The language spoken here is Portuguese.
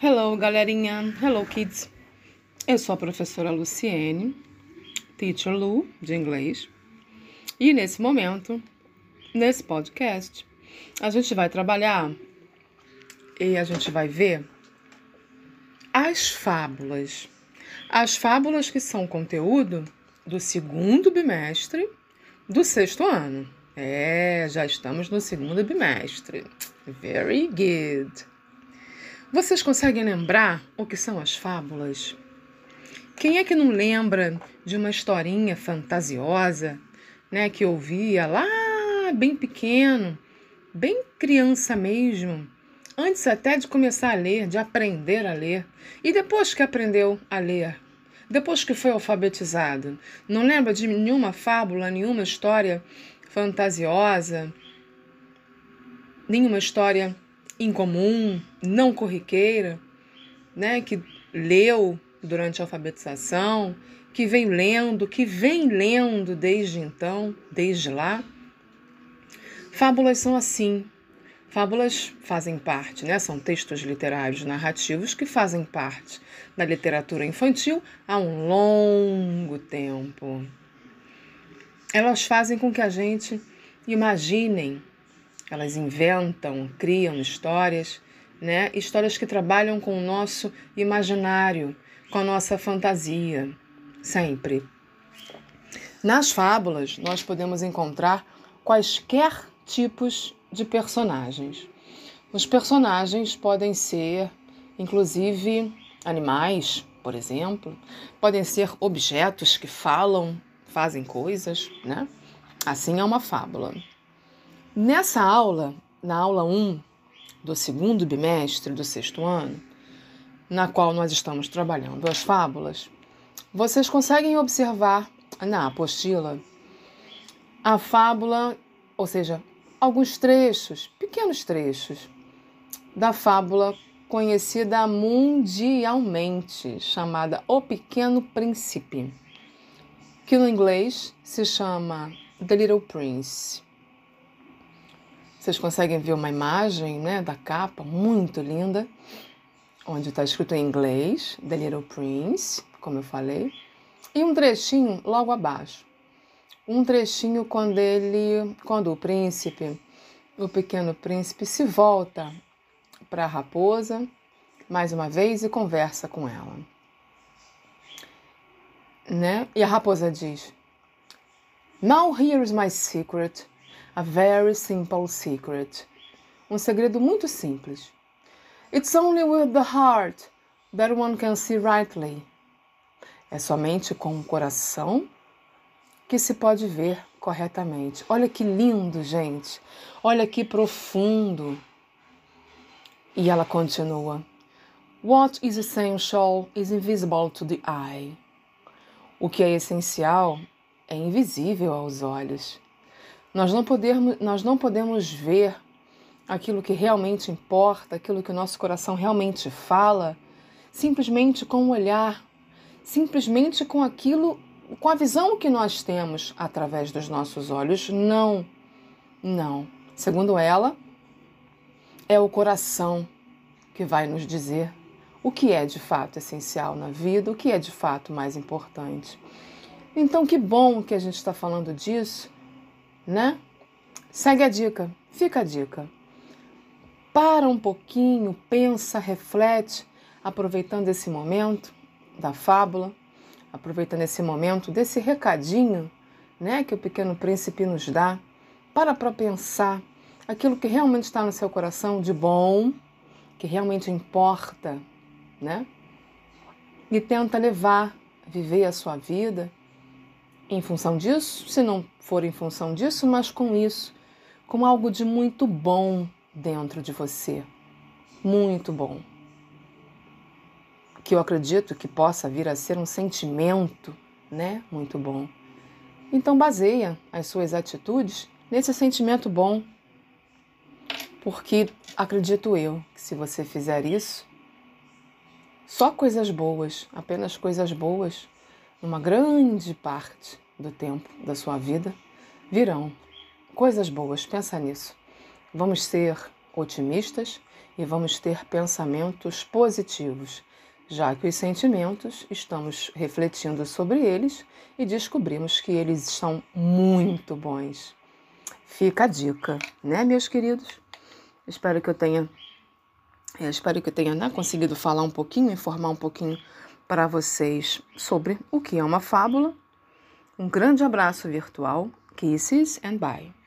Hello, galerinha. Hello, kids. Eu sou a professora Luciene, Teacher Lu, de inglês. E nesse momento, nesse podcast, a gente vai trabalhar e a gente vai ver as fábulas. As fábulas que são conteúdo do segundo bimestre do sexto ano. É, já estamos no segundo bimestre. Very good. Vocês conseguem lembrar o que são as fábulas? Quem é que não lembra de uma historinha fantasiosa, né, que ouvia lá bem pequeno, bem criança mesmo, antes até de começar a ler, de aprender a ler, e depois que aprendeu a ler, depois que foi alfabetizado, não lembra de nenhuma fábula, nenhuma história fantasiosa, nenhuma história incomum, não corriqueira, né, que leu durante a alfabetização, que vem lendo, que vem lendo desde então, desde lá. Fábulas são assim. Fábulas fazem parte, né? São textos literários narrativos que fazem parte da literatura infantil há um longo tempo. Elas fazem com que a gente imaginem elas inventam, criam histórias, né? Histórias que trabalham com o nosso imaginário, com a nossa fantasia, sempre. Nas fábulas, nós podemos encontrar quaisquer tipos de personagens. Os personagens podem ser, inclusive, animais, por exemplo, podem ser objetos que falam, fazem coisas, né? Assim é uma fábula. Nessa aula, na aula 1 do segundo bimestre do sexto ano, na qual nós estamos trabalhando as fábulas, vocês conseguem observar na apostila a fábula, ou seja, alguns trechos, pequenos trechos, da fábula conhecida mundialmente, chamada O Pequeno Príncipe, que no inglês se chama The Little Prince. Vocês conseguem ver uma imagem né, da capa muito linda, onde está escrito em inglês The Little Prince, como eu falei, e um trechinho logo abaixo. Um trechinho quando ele, quando o príncipe, o pequeno príncipe, se volta para a raposa mais uma vez e conversa com ela. Né? E a raposa diz: Now here's my secret. A very simple secret. Um segredo muito simples. It's only with the heart that one can see rightly. É somente com o coração que se pode ver corretamente. Olha que lindo, gente. Olha que profundo. E ela continua: What is essential is invisible to the eye. O que é essencial é invisível aos olhos. Nós não, podemos, nós não podemos ver aquilo que realmente importa, aquilo que o nosso coração realmente fala, simplesmente com o olhar, simplesmente com aquilo, com a visão que nós temos através dos nossos olhos. Não, não. Segundo ela, é o coração que vai nos dizer o que é de fato essencial na vida, o que é de fato mais importante. Então, que bom que a gente está falando disso né? Segue a dica, fica a dica. Para um pouquinho, pensa, reflete, aproveitando esse momento da fábula, aproveitando esse momento desse recadinho, né, que o pequeno príncipe nos dá. Para para pensar aquilo que realmente está no seu coração de bom, que realmente importa, né? E tenta levar, viver a sua vida em função disso, se não for em função disso, mas com isso, com algo de muito bom dentro de você. Muito bom. Que eu acredito que possa vir a ser um sentimento, né? Muito bom. Então baseia as suas atitudes nesse sentimento bom. Porque acredito eu que se você fizer isso, só coisas boas, apenas coisas boas, numa grande parte do tempo da sua vida, virão coisas boas. Pensa nisso. Vamos ser otimistas e vamos ter pensamentos positivos, já que os sentimentos estamos refletindo sobre eles e descobrimos que eles são muito bons. Fica a dica, né, meus queridos? Espero que eu tenha, eu espero que eu tenha né, conseguido falar um pouquinho, informar um pouquinho para vocês sobre o que é uma fábula. Um grande abraço virtual. Kisses and bye.